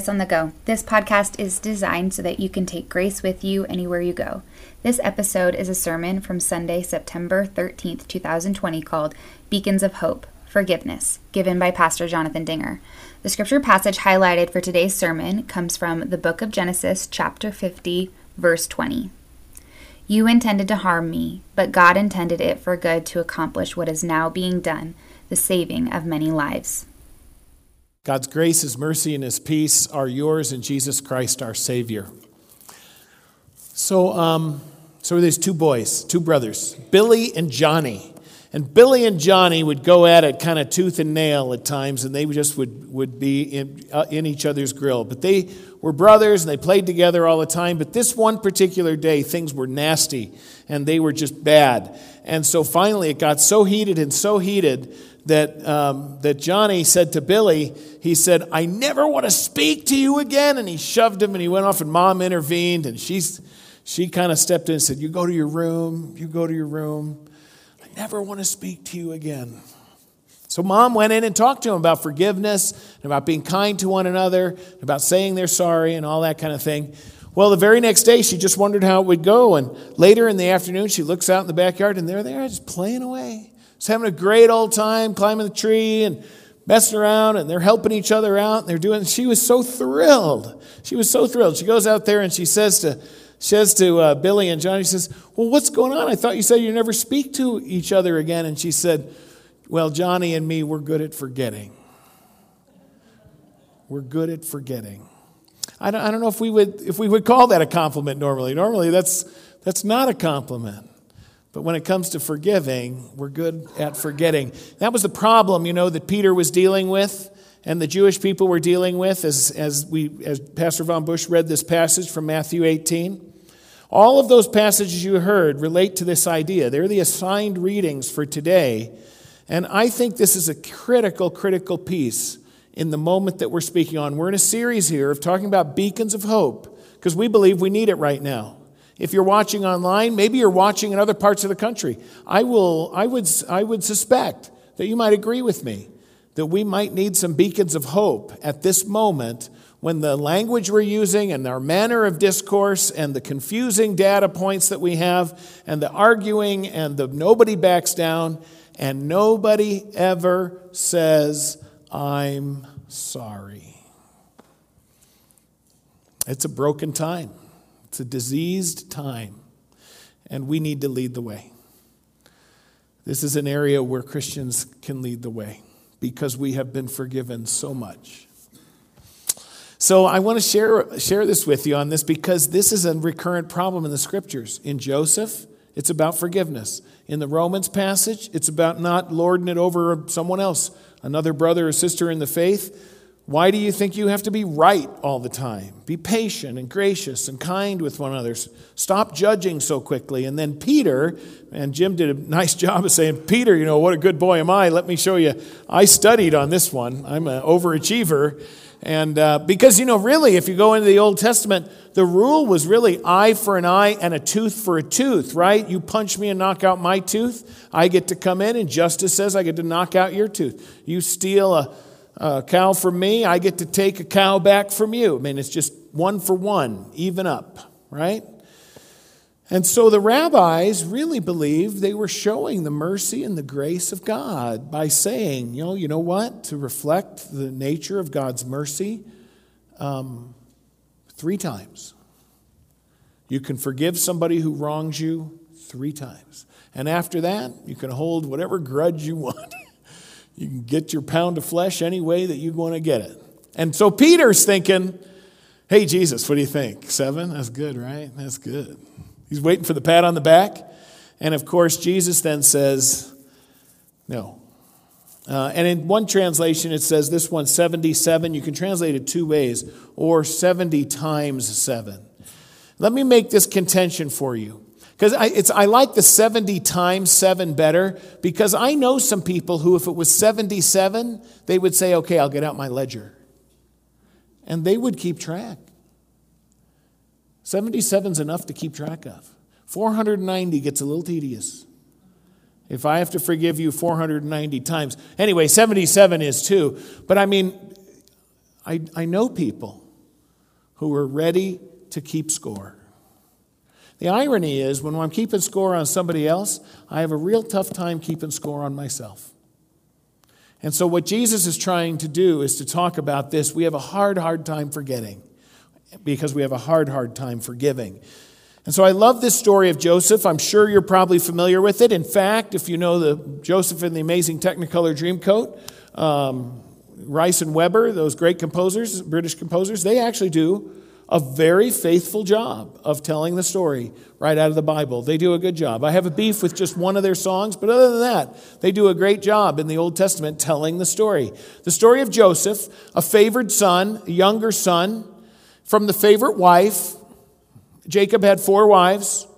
Grace on the Go. This podcast is designed so that you can take grace with you anywhere you go. This episode is a sermon from Sunday, September 13th, 2020, called Beacons of Hope Forgiveness, given by Pastor Jonathan Dinger. The scripture passage highlighted for today's sermon comes from the book of Genesis, chapter 50, verse 20. You intended to harm me, but God intended it for good to accomplish what is now being done, the saving of many lives. God's grace, His mercy, and His peace are yours in Jesus Christ, our Savior. So, um, so these two boys, two brothers, Billy and Johnny. And Billy and Johnny would go at it kind of tooth and nail at times, and they just would, would be in, uh, in each other's grill. But they were brothers, and they played together all the time. But this one particular day, things were nasty, and they were just bad. And so finally, it got so heated and so heated that, um, that Johnny said to Billy, he said, I never want to speak to you again. And he shoved him and he went off, and mom intervened. And she's, she kind of stepped in and said, You go to your room, you go to your room. Never want to speak to you again. So mom went in and talked to him about forgiveness and about being kind to one another, about saying they're sorry and all that kind of thing. Well, the very next day, she just wondered how it would go. And later in the afternoon, she looks out in the backyard and there they're there just playing away just having a great old time climbing the tree and messing around and they're helping each other out and they're doing she was so thrilled she was so thrilled she goes out there and she says to says to uh, billy and johnny she says well what's going on? I thought you said you never speak to each other again. And she said well johnny and me we're good at forgetting. We're good at forgetting. I don't, I don't know if we would if we would call that a compliment normally. Normally that's that's not a compliment. But when it comes to forgiving, we're good at forgetting. That was the problem, you know, that Peter was dealing with and the Jewish people were dealing with as, as, we, as Pastor Von Bush read this passage from Matthew 18. All of those passages you heard relate to this idea. They're the assigned readings for today. And I think this is a critical, critical piece in the moment that we're speaking on. We're in a series here of talking about beacons of hope because we believe we need it right now. If you're watching online, maybe you're watching in other parts of the country. I, will, I, would, I would suspect that you might agree with me that we might need some beacons of hope at this moment when the language we're using and our manner of discourse and the confusing data points that we have and the arguing and the nobody backs down and nobody ever says, I'm sorry. It's a broken time. It's a diseased time, and we need to lead the way. This is an area where Christians can lead the way because we have been forgiven so much. So I want to share, share this with you on this because this is a recurrent problem in the scriptures. In Joseph, it's about forgiveness. In the Romans passage, it's about not lording it over someone else, another brother or sister in the faith. Why do you think you have to be right all the time? Be patient and gracious and kind with one another. Stop judging so quickly. And then Peter, and Jim did a nice job of saying, Peter, you know, what a good boy am I. Let me show you. I studied on this one. I'm an overachiever. And uh, because, you know, really, if you go into the Old Testament, the rule was really eye for an eye and a tooth for a tooth, right? You punch me and knock out my tooth, I get to come in, and justice says I get to knock out your tooth. You steal a a cow from me, I get to take a cow back from you. I mean, it's just one for one, even up, right? And so the rabbis really believed they were showing the mercy and the grace of God by saying, you know, you know what? To reflect the nature of God's mercy, um, three times. You can forgive somebody who wrongs you three times. And after that, you can hold whatever grudge you want. You can get your pound of flesh any way that you want to get it. And so Peter's thinking, hey, Jesus, what do you think? Seven? That's good, right? That's good. He's waiting for the pat on the back. And of course, Jesus then says, no. Uh, and in one translation, it says this one, 77. You can translate it two ways, or 70 times seven. Let me make this contention for you. Because I, it's, I like the 70 times 7 better because I know some people who, if it was 77, they would say, okay, I'll get out my ledger. And they would keep track. 77 is enough to keep track of. 490 gets a little tedious. If I have to forgive you 490 times. Anyway, 77 is too. But I mean, I, I know people who are ready to keep score. The irony is, when I'm keeping score on somebody else, I have a real tough time keeping score on myself. And so, what Jesus is trying to do is to talk about this. We have a hard, hard time forgetting because we have a hard, hard time forgiving. And so I love this story of Joseph. I'm sure you're probably familiar with it. In fact, if you know the Joseph and the Amazing Technicolor Dreamcoat, um, Rice and Webber, those great composers, British composers, they actually do a very faithful job of telling the story right out of the Bible. They do a good job. I have a beef with just one of their songs, but other than that, they do a great job in the Old Testament telling the story. The story of Joseph, a favored son, a younger son, from the favorite wife. Jacob had four wives.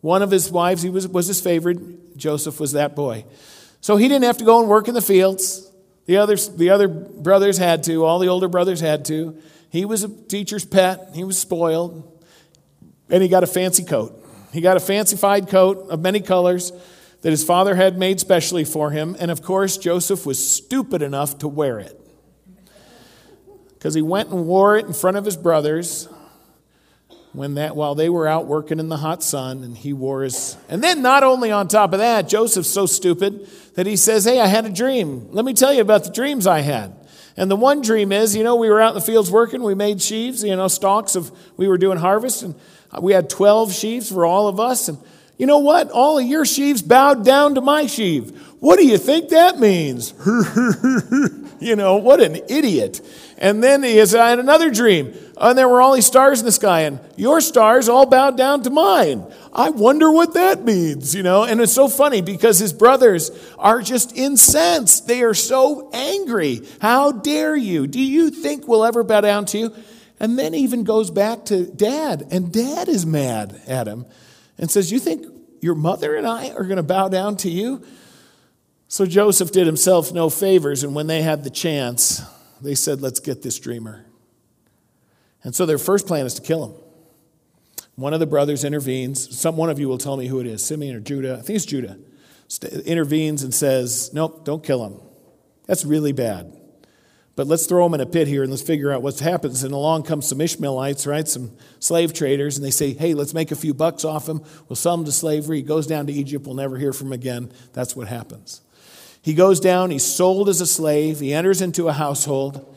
One of his wives he was, was his favorite. Joseph was that boy. So he didn't have to go and work in the fields. The, others, the other brothers had to, all the older brothers had to. He was a teacher's pet, he was spoiled, and he got a fancy coat. He got a fancified coat of many colors that his father had made specially for him, and of course, Joseph was stupid enough to wear it. Because he went and wore it in front of his brothers when that while they were out working in the hot sun and he wore his and then not only on top of that joseph's so stupid that he says hey i had a dream let me tell you about the dreams i had and the one dream is, you know, we were out in the fields working, we made sheaves, you know, stalks of, we were doing harvest, and we had 12 sheaves for all of us. And you know what? All of your sheaves bowed down to my sheaf. What do you think that means? you know, what an idiot. And then he has, I had another dream. And there were all these stars in the sky, and your stars all bowed down to mine. I wonder what that means, you know? And it's so funny because his brothers are just incensed. They are so angry. How dare you? Do you think we'll ever bow down to you? And then even goes back to dad, and dad is mad at him and says, You think your mother and I are going to bow down to you? So Joseph did himself no favors, and when they had the chance, they said, Let's get this dreamer. And so their first plan is to kill him. One of the brothers intervenes. Some one of you will tell me who it is, Simeon or Judah. I think it's Judah. Intervenes and says, Nope, don't kill him. That's really bad. But let's throw him in a pit here and let's figure out what happens. And along come some Ishmaelites, right? Some slave traders, and they say, Hey, let's make a few bucks off him. We'll sell him to slavery. He goes down to Egypt. We'll never hear from him again. That's what happens. He goes down, he's sold as a slave, he enters into a household,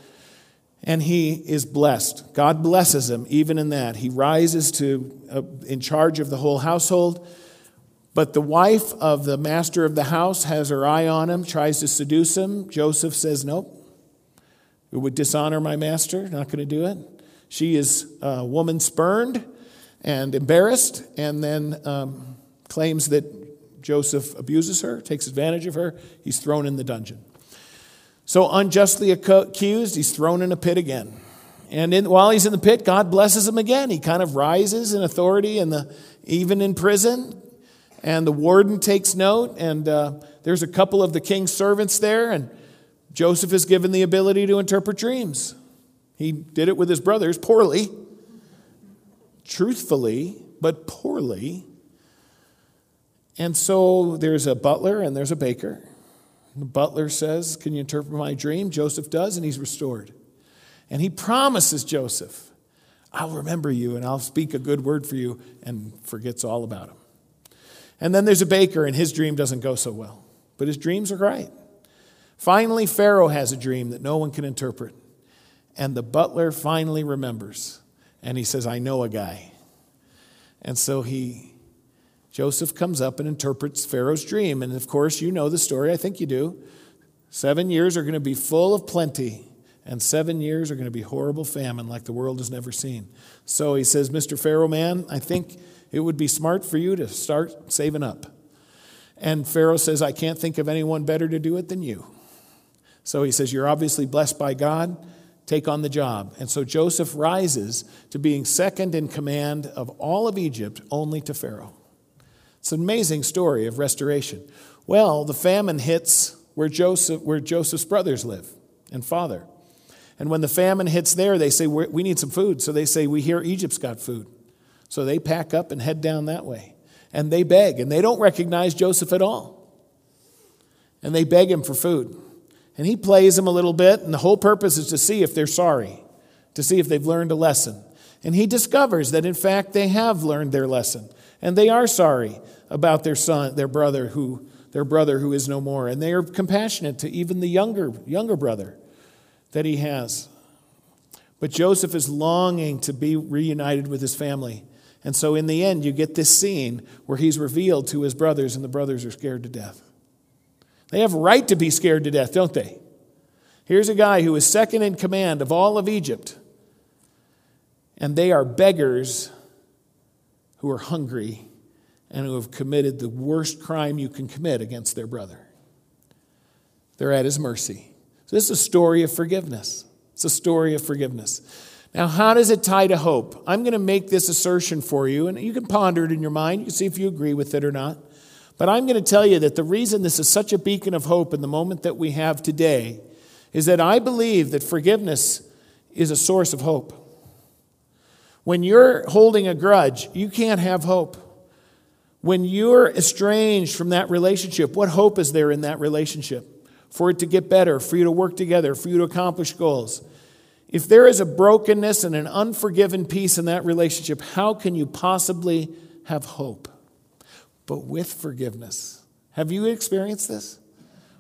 and he is blessed. God blesses him even in that. He rises to uh, in charge of the whole household. But the wife of the master of the house has her eye on him, tries to seduce him. Joseph says, Nope, it would dishonor my master, not going to do it. She is a woman spurned and embarrassed, and then um, claims that Joseph abuses her, takes advantage of her. He's thrown in the dungeon. So, unjustly accused, he's thrown in a pit again. And in, while he's in the pit, God blesses him again. He kind of rises in authority, the, even in prison. And the warden takes note, and uh, there's a couple of the king's servants there, and Joseph is given the ability to interpret dreams. He did it with his brothers poorly, truthfully, but poorly. And so there's a butler and there's a baker. The butler says, Can you interpret my dream? Joseph does, and he's restored. And he promises Joseph, I'll remember you and I'll speak a good word for you, and forgets all about him. And then there's a baker, and his dream doesn't go so well, but his dreams are right. Finally, Pharaoh has a dream that no one can interpret. And the butler finally remembers. And he says, I know a guy. And so he Joseph comes up and interprets Pharaoh's dream. And of course, you know the story. I think you do. Seven years are going to be full of plenty, and seven years are going to be horrible famine like the world has never seen. So he says, Mr. Pharaoh, man, I think it would be smart for you to start saving up. And Pharaoh says, I can't think of anyone better to do it than you. So he says, You're obviously blessed by God. Take on the job. And so Joseph rises to being second in command of all of Egypt, only to Pharaoh. It's an amazing story of restoration. Well, the famine hits where Joseph, where Joseph's brothers live and father. And when the famine hits there, they say, We need some food. So they say, We hear Egypt's got food. So they pack up and head down that way. And they beg, and they don't recognize Joseph at all. And they beg him for food. And he plays them a little bit, and the whole purpose is to see if they're sorry, to see if they've learned a lesson. And he discovers that, in fact, they have learned their lesson, and they are sorry about their son, their brother who, their brother who is no more. And they are compassionate to even the younger, younger brother that he has. But Joseph is longing to be reunited with his family. And so, in the end, you get this scene where he's revealed to his brothers, and the brothers are scared to death. They have right to be scared to death, don't they? Here's a guy who is second in command of all of Egypt, and they are beggars who are hungry and who have committed the worst crime you can commit against their brother. They're at his mercy. So, this is a story of forgiveness. It's a story of forgiveness. Now, how does it tie to hope? I'm going to make this assertion for you, and you can ponder it in your mind. You can see if you agree with it or not. But I'm going to tell you that the reason this is such a beacon of hope in the moment that we have today is that I believe that forgiveness is a source of hope. When you're holding a grudge, you can't have hope. When you're estranged from that relationship, what hope is there in that relationship? For it to get better, for you to work together, for you to accomplish goals. If there is a brokenness and an unforgiven piece in that relationship, how can you possibly have hope? but with forgiveness. Have you experienced this?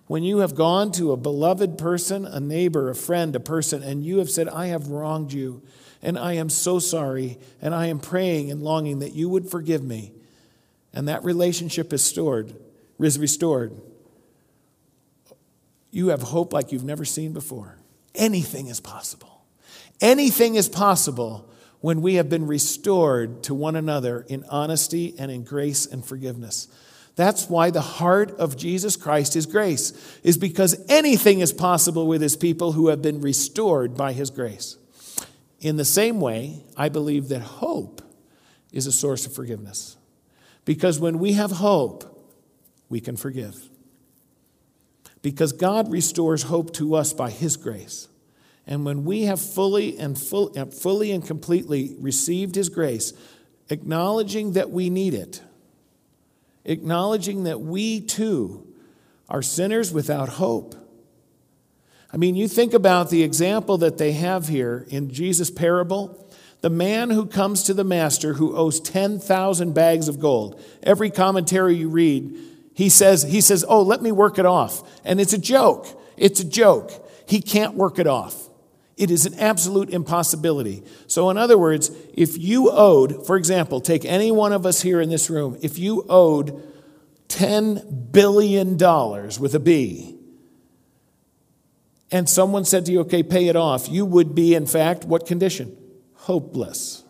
When you have gone to a beloved person, a neighbor, a friend, a person, and you have said, I have wronged you, and I am so sorry, and I am praying and longing that you would forgive me, and that relationship is stored, is restored, you have hope like you've never seen before. Anything is possible. Anything is possible when we have been restored to one another in honesty and in grace and forgiveness. That's why the heart of Jesus Christ is grace, is because anything is possible with his people who have been restored by his grace. In the same way, I believe that hope is a source of forgiveness. Because when we have hope, we can forgive. Because God restores hope to us by his grace. And when we have fully and full, uh, fully and completely received His grace, acknowledging that we need it, acknowledging that we too are sinners without hope. I mean, you think about the example that they have here in Jesus' parable. The man who comes to the master who owes 10,000 bags of gold. Every commentary you read, he says, he says, Oh, let me work it off. And it's a joke. It's a joke. He can't work it off. It is an absolute impossibility. So, in other words, if you owed, for example, take any one of us here in this room, if you owed $10 billion with a B, and someone said to you, okay, pay it off, you would be, in fact, what condition? Hopeless.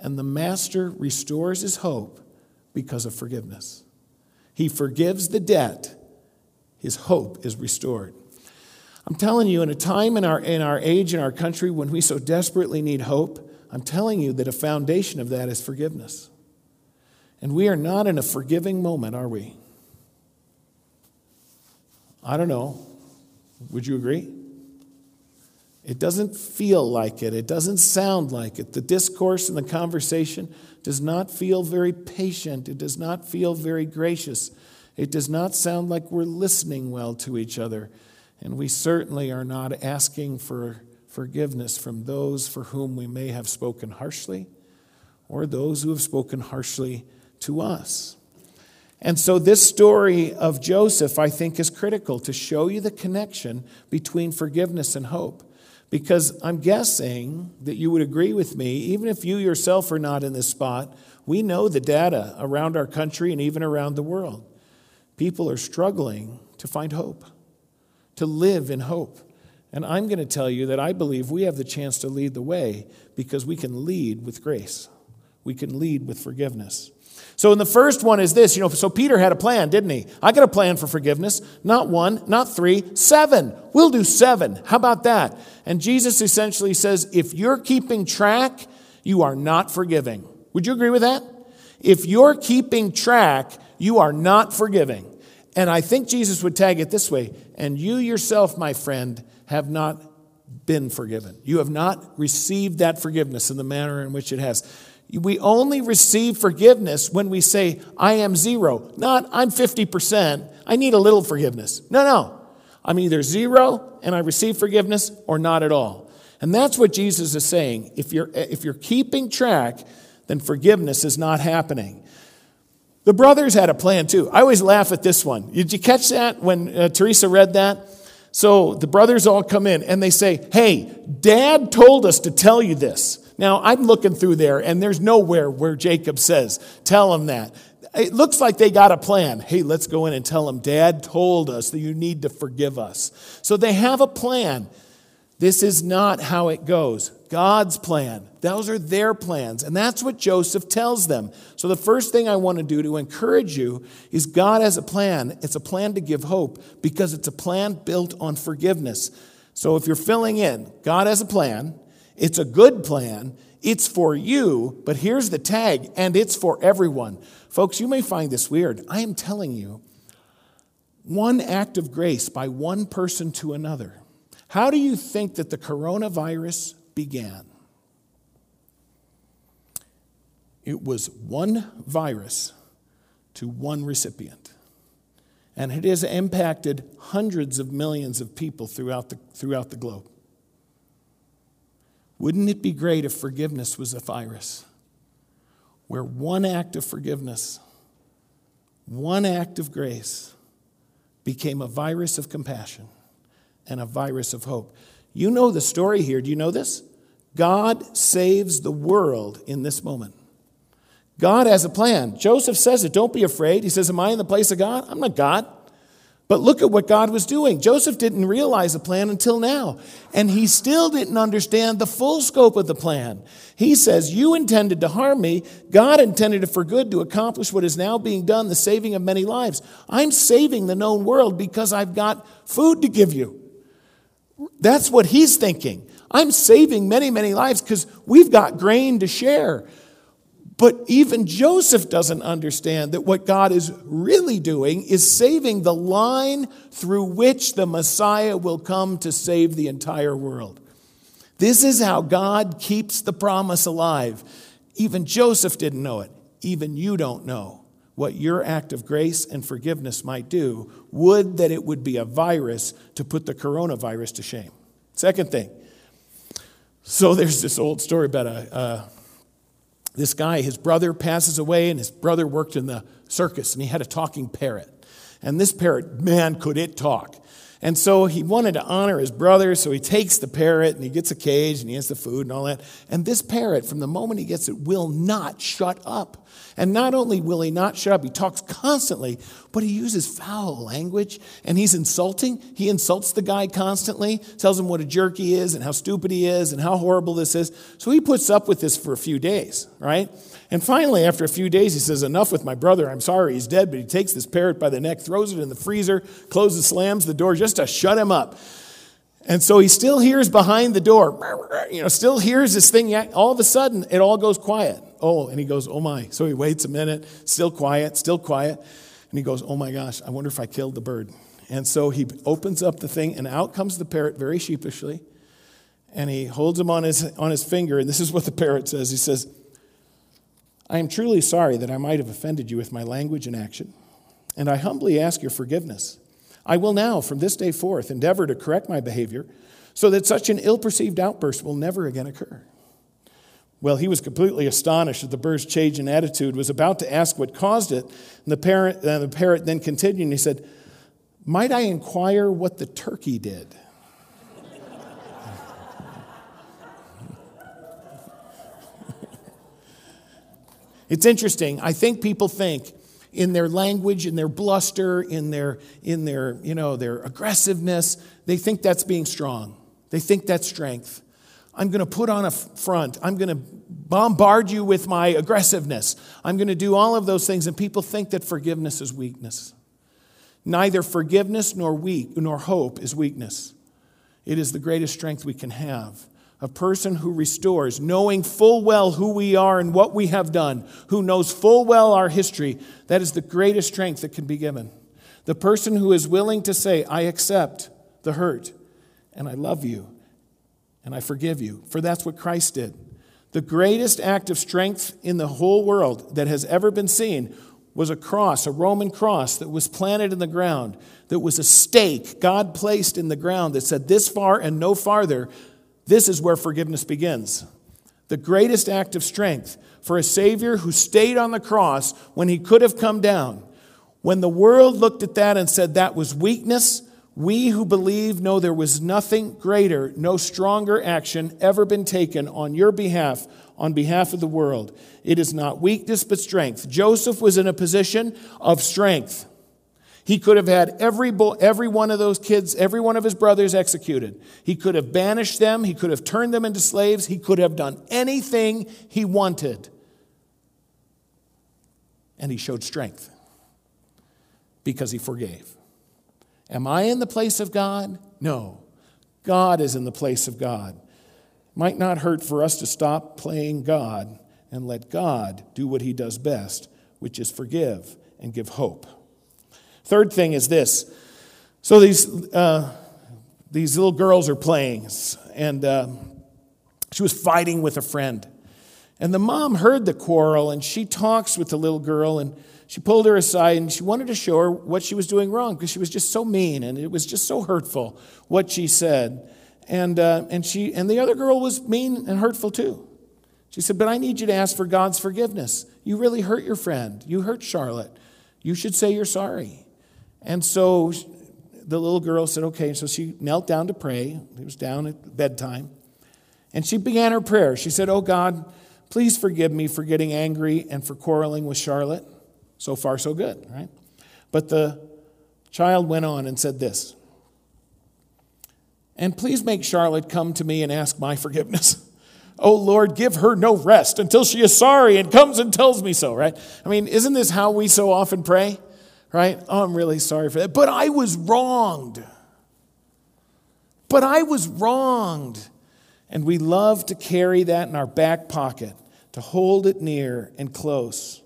And the master restores his hope because of forgiveness. He forgives the debt, his hope is restored. I'm telling you, in a time in our, in our age, in our country, when we so desperately need hope, I'm telling you that a foundation of that is forgiveness. And we are not in a forgiving moment, are we? I don't know. Would you agree? It doesn't feel like it. It doesn't sound like it. The discourse and the conversation does not feel very patient. It does not feel very gracious. It does not sound like we're listening well to each other. And we certainly are not asking for forgiveness from those for whom we may have spoken harshly or those who have spoken harshly to us. And so, this story of Joseph, I think, is critical to show you the connection between forgiveness and hope. Because I'm guessing that you would agree with me, even if you yourself are not in this spot, we know the data around our country and even around the world. People are struggling to find hope to live in hope. And I'm going to tell you that I believe we have the chance to lead the way because we can lead with grace. We can lead with forgiveness. So, in the first one is this, you know, so Peter had a plan, didn't he? I got a plan for forgiveness. Not one, not three, seven. We'll do seven. How about that? And Jesus essentially says, if you're keeping track, you are not forgiving. Would you agree with that? If you're keeping track, you are not forgiving. And I think Jesus would tag it this way and you yourself, my friend, have not been forgiven. You have not received that forgiveness in the manner in which it has. We only receive forgiveness when we say, I am zero, not I'm 50%, I need a little forgiveness. No, no. I'm either zero and I receive forgiveness or not at all. And that's what Jesus is saying. If you're, if you're keeping track, then forgiveness is not happening. The brothers had a plan too. I always laugh at this one. Did you catch that when uh, Teresa read that? So the brothers all come in and they say, Hey, dad told us to tell you this. Now I'm looking through there and there's nowhere where Jacob says, Tell him that. It looks like they got a plan. Hey, let's go in and tell him, Dad told us that you need to forgive us. So they have a plan. This is not how it goes. God's plan. Those are their plans. And that's what Joseph tells them. So the first thing I want to do to encourage you is God has a plan. It's a plan to give hope because it's a plan built on forgiveness. So if you're filling in, God has a plan. It's a good plan. It's for you, but here's the tag, and it's for everyone. Folks, you may find this weird. I am telling you, one act of grace by one person to another how do you think that the coronavirus began? It was one virus to one recipient. And it has impacted hundreds of millions of people throughout the, throughout the globe. Wouldn't it be great if forgiveness was a virus? Where one act of forgiveness, one act of grace became a virus of compassion and a virus of hope. You know the story here. Do you know this? God saves the world in this moment. God has a plan. Joseph says it. Don't be afraid. He says, Am I in the place of God? I'm not God. But look at what God was doing. Joseph didn't realize the plan until now, and he still didn't understand the full scope of the plan. He says, You intended to harm me. God intended it for good to accomplish what is now being done, the saving of many lives. I'm saving the known world because I've got food to give you. That's what he's thinking. I'm saving many, many lives because we've got grain to share. But even Joseph doesn't understand that what God is really doing is saving the line through which the Messiah will come to save the entire world. This is how God keeps the promise alive. Even Joseph didn't know it. Even you don't know what your act of grace and forgiveness might do. Would that it would be a virus to put the coronavirus to shame. Second thing. So there's this old story about a. Uh, this guy, his brother passes away, and his brother worked in the circus, and he had a talking parrot. And this parrot, man, could it talk. And so he wanted to honor his brother, so he takes the parrot and he gets a cage and he has the food and all that. And this parrot, from the moment he gets it, will not shut up. And not only will he not shut up, he talks constantly, but he uses foul language and he's insulting. He insults the guy constantly, tells him what a jerk he is and how stupid he is and how horrible this is. So he puts up with this for a few days, right? And finally, after a few days, he says, Enough with my brother. I'm sorry he's dead. But he takes this parrot by the neck, throws it in the freezer, closes, slams the door just to shut him up. And so he still hears behind the door, you know, still hears this thing. All of a sudden, it all goes quiet. Oh, and he goes, Oh my. So he waits a minute, still quiet, still quiet. And he goes, Oh my gosh, I wonder if I killed the bird. And so he opens up the thing, and out comes the parrot very sheepishly. And he holds him on his, on his finger. And this is what the parrot says He says, I am truly sorry that I might have offended you with my language and action, and I humbly ask your forgiveness. I will now, from this day forth, endeavor to correct my behavior so that such an ill perceived outburst will never again occur. Well, he was completely astonished at the bird's change in attitude, was about to ask what caused it. And the, parrot, uh, the parrot then continued and he said, Might I inquire what the turkey did? it's interesting. I think people think in their language, in their bluster, in their, in their, you know, their aggressiveness, they think that's being strong. They think that's strength. I'm going to put on a front. I'm going to bombard you with my aggressiveness. I'm going to do all of those things. And people think that forgiveness is weakness. Neither forgiveness nor weak nor hope is weakness. It is the greatest strength we can have. A person who restores, knowing full well who we are and what we have done, who knows full well our history, that is the greatest strength that can be given. The person who is willing to say, I accept the hurt and I love you and I forgive you. For that's what Christ did. The greatest act of strength in the whole world that has ever been seen was a cross, a Roman cross that was planted in the ground, that was a stake God placed in the ground that said, This far and no farther, this is where forgiveness begins. The greatest act of strength for a Savior who stayed on the cross when he could have come down. When the world looked at that and said that was weakness, we who believe know there was nothing greater, no stronger action ever been taken on your behalf, on behalf of the world. It is not weakness, but strength. Joseph was in a position of strength. He could have had every, every one of those kids, every one of his brothers executed. He could have banished them. He could have turned them into slaves. He could have done anything he wanted. And he showed strength because he forgave. Am I in the place of God? No. God is in the place of God. Might not hurt for us to stop playing God and let God do what he does best, which is forgive and give hope. Third thing is this. So these, uh, these little girls are playing, and uh, she was fighting with a friend. And the mom heard the quarrel, and she talks with the little girl, and she pulled her aside and she wanted to show her what she was doing wrong because she was just so mean and it was just so hurtful what she said. And, uh, and, she, and the other girl was mean and hurtful too. She said, But I need you to ask for God's forgiveness. You really hurt your friend. You hurt Charlotte. You should say you're sorry. And so the little girl said, Okay. So she knelt down to pray. It was down at bedtime. And she began her prayer. She said, Oh God, please forgive me for getting angry and for quarreling with Charlotte. So far, so good, right? But the child went on and said this And please make Charlotte come to me and ask my forgiveness. Oh Lord, give her no rest until she is sorry and comes and tells me so, right? I mean, isn't this how we so often pray? Right? Oh, I'm really sorry for that. But I was wronged. But I was wronged. And we love to carry that in our back pocket, to hold it near and close.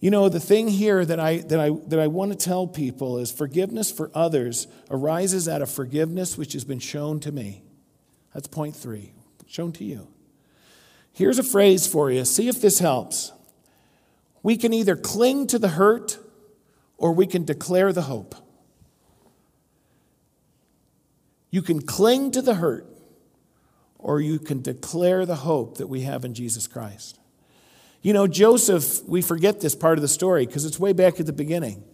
You know, the thing here that I, that, I, that I want to tell people is forgiveness for others arises out of forgiveness which has been shown to me. That's point three, shown to you. Here's a phrase for you. See if this helps. We can either cling to the hurt or we can declare the hope. You can cling to the hurt or you can declare the hope that we have in Jesus Christ. You know, Joseph, we forget this part of the story because it's way back at the beginning.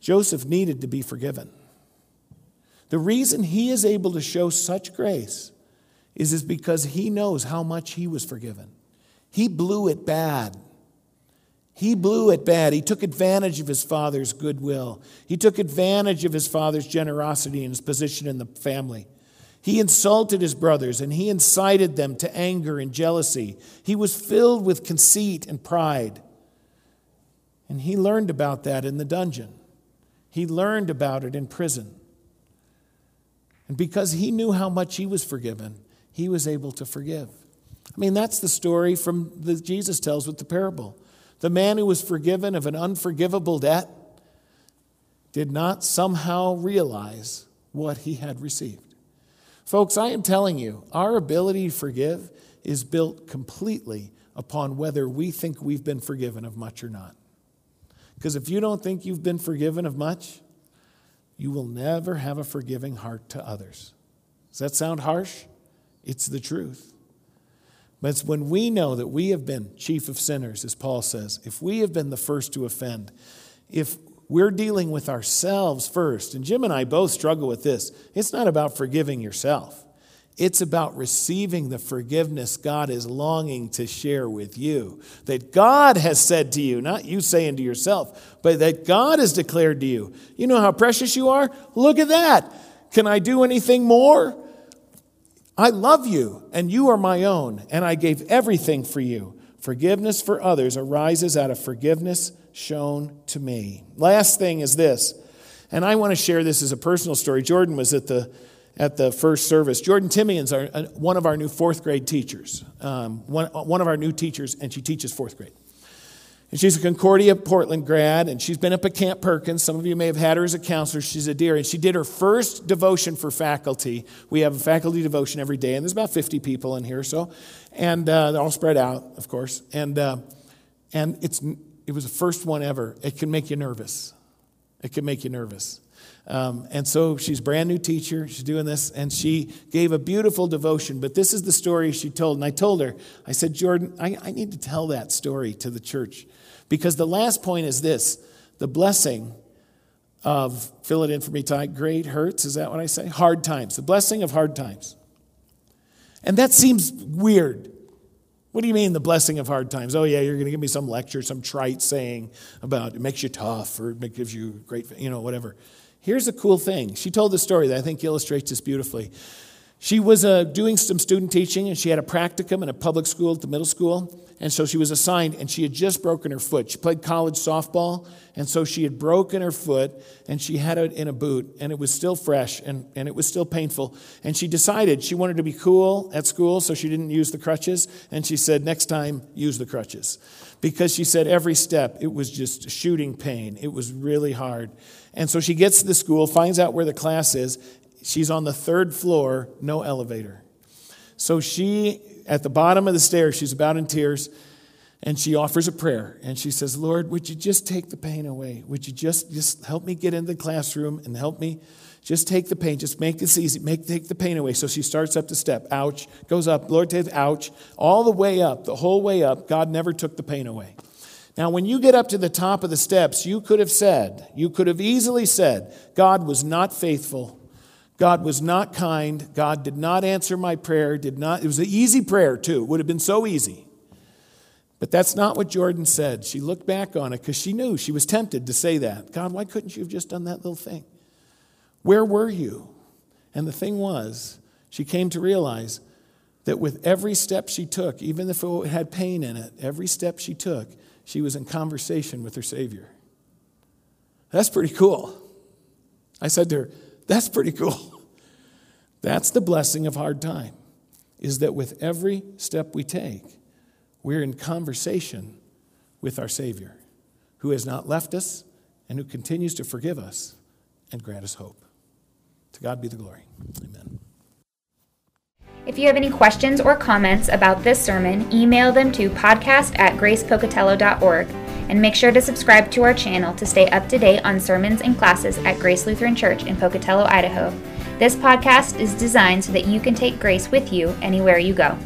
Joseph needed to be forgiven. The reason he is able to show such grace is, is because he knows how much he was forgiven. He blew it bad. He blew it bad. He took advantage of his father's goodwill. He took advantage of his father's generosity and his position in the family. He insulted his brothers and he incited them to anger and jealousy. He was filled with conceit and pride. And he learned about that in the dungeon. He learned about it in prison. And because he knew how much he was forgiven, he was able to forgive. I mean, that's the story from the Jesus tells with the parable. The man who was forgiven of an unforgivable debt did not somehow realize what he had received. Folks, I am telling you, our ability to forgive is built completely upon whether we think we've been forgiven of much or not. Because if you don't think you've been forgiven of much, you will never have a forgiving heart to others. Does that sound harsh? It's the truth. But it's when we know that we have been chief of sinners, as Paul says, if we have been the first to offend, if we're dealing with ourselves first. And Jim and I both struggle with this. It's not about forgiving yourself, it's about receiving the forgiveness God is longing to share with you. That God has said to you, not you saying to yourself, but that God has declared to you. You know how precious you are? Look at that. Can I do anything more? I love you, and you are my own, and I gave everything for you. Forgiveness for others arises out of forgiveness shown to me. Last thing is this, and I want to share this as a personal story. Jordan was at the at the first service. Jordan Timian's our, uh, one of our new fourth grade teachers, um, one, one of our new teachers, and she teaches fourth grade. And she's a Concordia Portland grad, and she's been up at Camp Perkins. Some of you may have had her as a counselor. She's a dear. And she did her first devotion for faculty. We have a faculty devotion every day, and there's about 50 people in here, so. And uh, they're all spread out, of course. And, uh, and it's it was the first one ever. It can make you nervous. It can make you nervous. Um, and so she's brand new teacher. She's doing this, and she gave a beautiful devotion. But this is the story she told. And I told her, I said, Jordan, I, I need to tell that story to the church. Because the last point is this the blessing of, fill it in for me, Ty, great hurts, is that what I say? Hard times. The blessing of hard times. And that seems weird. What do you mean, the blessing of hard times? Oh, yeah, you're going to give me some lecture, some trite saying about it makes you tough or it gives you great, you know, whatever. Here's a cool thing. She told the story that I think illustrates this beautifully. She was uh, doing some student teaching, and she had a practicum in a public school at the middle school. And so she was assigned, and she had just broken her foot. She played college softball, and so she had broken her foot, and she had it in a boot, and it was still fresh, and, and it was still painful. And she decided she wanted to be cool at school, so she didn't use the crutches. And she said, Next time, use the crutches. Because she said every step, it was just shooting pain. It was really hard. And so she gets to the school, finds out where the class is, She's on the third floor, no elevator. So she, at the bottom of the stairs, she's about in tears, and she offers a prayer. And she says, Lord, would you just take the pain away? Would you just, just help me get into the classroom and help me? Just take the pain. Just make this easy. Make take the pain away. So she starts up the step. Ouch. Goes up. Lord, take ouch. All the way up, the whole way up. God never took the pain away. Now, when you get up to the top of the steps, you could have said, you could have easily said, God was not faithful God was not kind. God did not answer my prayer. Did not. It was an easy prayer too. It would have been so easy. But that's not what Jordan said. She looked back on it because she knew she was tempted to say that. God, why couldn't you have just done that little thing? Where were you? And the thing was, she came to realize that with every step she took, even if it had pain in it, every step she took, she was in conversation with her Savior. That's pretty cool. I said to her, that's pretty cool. That's the blessing of hard time, is that with every step we take, we're in conversation with our Savior, who has not left us and who continues to forgive us and grant us hope. To God be the glory. Amen. If you have any questions or comments about this sermon, email them to podcast at gracepocatello.org and make sure to subscribe to our channel to stay up to date on sermons and classes at Grace Lutheran Church in Pocatello, Idaho. This podcast is designed so that you can take grace with you anywhere you go.